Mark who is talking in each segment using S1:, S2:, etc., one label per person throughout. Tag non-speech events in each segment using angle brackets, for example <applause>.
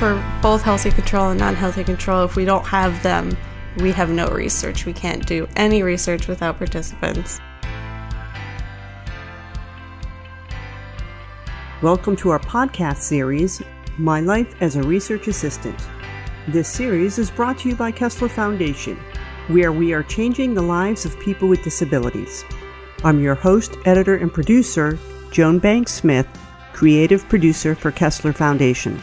S1: for both healthy control and non healthy control, if we don't have them, we have no research. We can't do any research without participants.
S2: Welcome to our podcast series, My Life as a Research Assistant. This series is brought to you by Kessler Foundation, where we are changing the lives of people with disabilities. I'm your host, editor, and producer, Joan Banks Smith, creative producer for Kessler Foundation.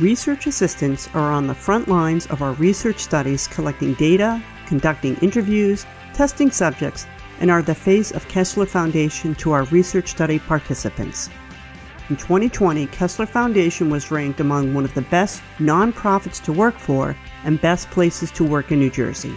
S2: Research assistants are on the front lines of our research studies collecting data, conducting interviews, testing subjects, and are the face of Kessler Foundation to our research study participants. In 2020, Kessler Foundation was ranked among one of the best nonprofits to work for and best places to work in New Jersey.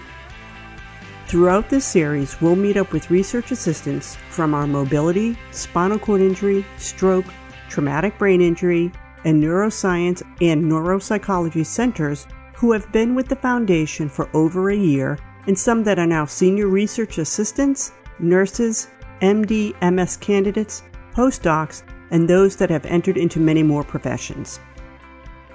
S2: Throughout this series, we'll meet up with research assistants from our mobility, spinal cord injury, stroke, traumatic brain injury, and neuroscience and neuropsychology centers who have been with the foundation for over a year, and some that are now senior research assistants, nurses, MD, MS candidates, postdocs, and those that have entered into many more professions.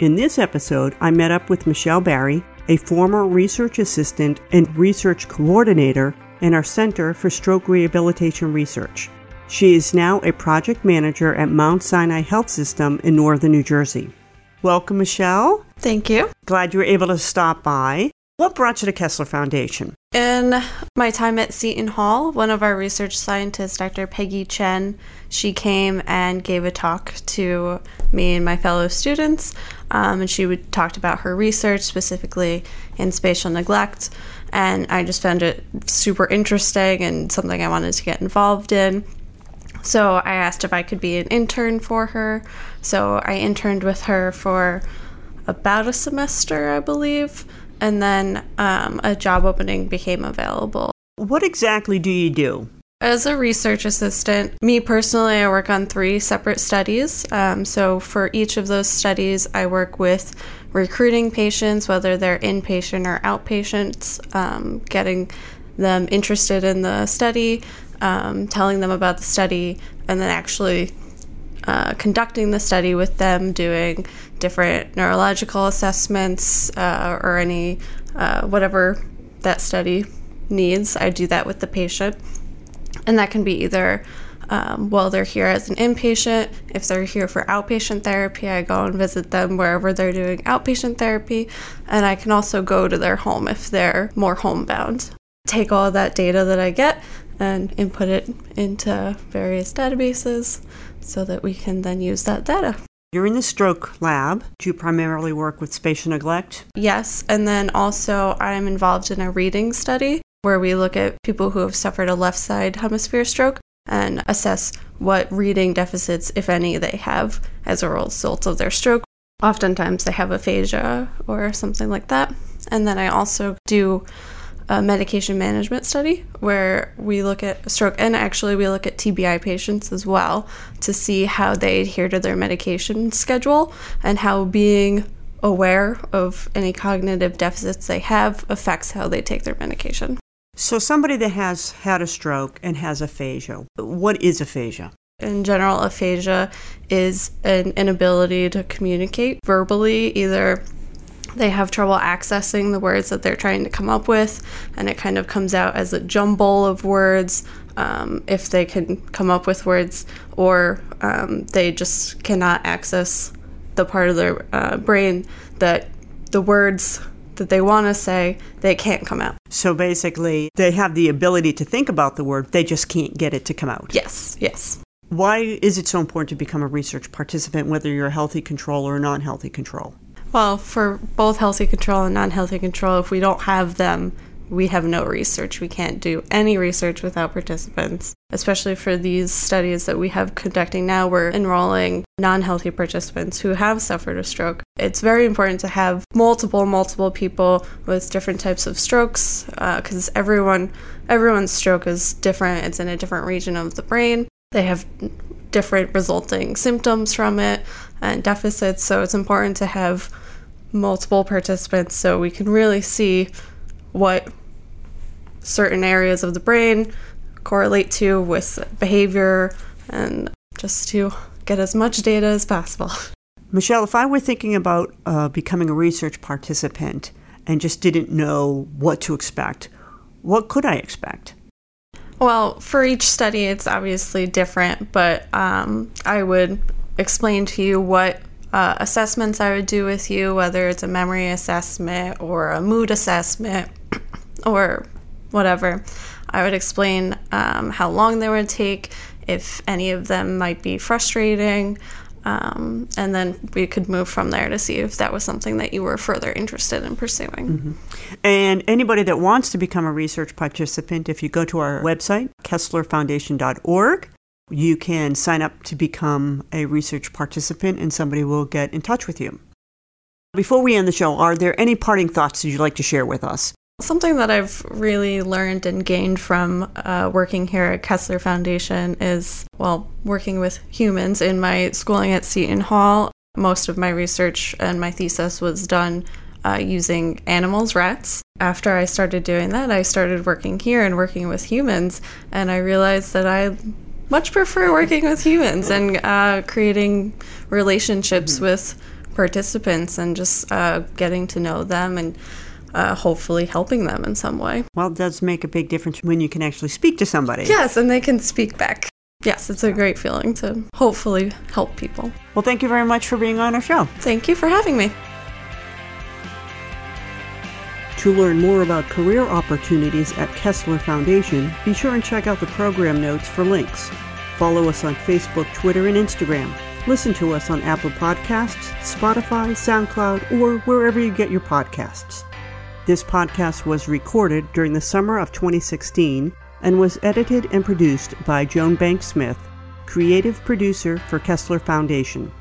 S2: In this episode, I met up with Michelle Barry, a former research assistant and research coordinator in our Center for Stroke Rehabilitation Research. She is now a project manager at Mount Sinai Health System in northern New Jersey. Welcome, Michelle.
S1: Thank you.
S2: Glad you were able to stop by. What brought you to Kessler Foundation?
S1: In my time at Seton Hall, one of our research scientists, Dr. Peggy Chen, she came and gave a talk to me and my fellow students, um, and she would talked about her research specifically in spatial neglect, and I just found it super interesting and something I wanted to get involved in. So I asked if I could be an intern for her. So I interned with her for about a semester, I believe, and then um, a job opening became available.
S2: What exactly do you do?
S1: As a research assistant, me personally, I work on three separate studies. Um, so for each of those studies, I work with recruiting patients, whether they're inpatient or outpatients, um, getting them interested in the study, um, telling them about the study, and then actually uh, conducting the study with them, doing different neurological assessments uh, or any uh, whatever that study needs. I do that with the patient, and that can be either um, while they're here as an inpatient. If they're here for outpatient therapy, I go and visit them wherever they're doing outpatient therapy, and I can also go to their home if they're more homebound. Take all that data that I get and input it into various databases so that we can then use that data.
S2: You're in the stroke lab. Do you primarily work with spatial neglect?
S1: Yes, and then also I'm involved in a reading study where we look at people who have suffered a left side hemisphere stroke and assess what reading deficits, if any, they have as a result of their stroke. Oftentimes they have aphasia or something like that. And then I also do a medication management study where we look at stroke and actually we look at TBI patients as well to see how they adhere to their medication schedule and how being aware of any cognitive deficits they have affects how they take their medication.
S2: So, somebody that has had a stroke and has aphasia, what is aphasia?
S1: In general, aphasia is an inability to communicate verbally, either they have trouble accessing the words that they're trying to come up with, and it kind of comes out as a jumble of words um, if they can come up with words, or um, they just cannot access the part of their uh, brain that the words that they want to say, they can't come out.
S2: So basically, they have the ability to think about the word, they just can't get it to come out.
S1: Yes, yes.
S2: Why is it so important to become a research participant, whether you're a healthy control or a non healthy control?
S1: Well, for both healthy control and non healthy control, if we don't have them, we have no research. We can't do any research without participants. Especially for these studies that we have conducting now, we're enrolling non healthy participants who have suffered a stroke. It's very important to have multiple, multiple people with different types of strokes because uh, everyone, everyone's stroke is different. It's in a different region of the brain. They have different resulting symptoms from it and deficits. So it's important to have multiple participants so we can really see what certain areas of the brain correlate to with behavior and just to get as much data as possible. <laughs>
S2: Michelle, if I were thinking about uh, becoming a research participant and just didn't know what to expect, what could I expect?
S1: Well, for each study, it's obviously different, but um, I would explain to you what uh, assessments I would do with you, whether it's a memory assessment or a mood assessment <clears throat> or whatever. I would explain um, how long they would take, if any of them might be frustrating, um, and then we could move from there to see if that was something that you were further interested in pursuing.
S2: Mm-hmm. And anybody that wants to become a research participant, if you go to our website, kesslerfoundation.org, you can sign up to become a research participant and somebody will get in touch with you. Before we end the show, are there any parting thoughts that you'd like to share with us?
S1: Something that I've really learned and gained from uh, working here at Kessler Foundation is, well, working with humans in my schooling at Seton Hall. Most of my research and my thesis was done uh, using animals, rats. After I started doing that, I started working here and working with humans, and I realized that I much prefer working with humans and uh, creating relationships mm-hmm. with participants and just uh, getting to know them and uh, hopefully helping them in some way.
S2: Well, it does make a big difference when you can actually speak to somebody.
S1: Yes, and they can speak back. Yes, it's a great feeling to hopefully help people.
S2: Well, thank you very much for being on our show.
S1: Thank you for having me.
S2: To learn more about career opportunities at Kessler Foundation, be sure and check out the program notes for links. Follow us on Facebook, Twitter, and Instagram. Listen to us on Apple Podcasts, Spotify, SoundCloud, or wherever you get your podcasts. This podcast was recorded during the summer of 2016 and was edited and produced by Joan Banks Smith, creative producer for Kessler Foundation.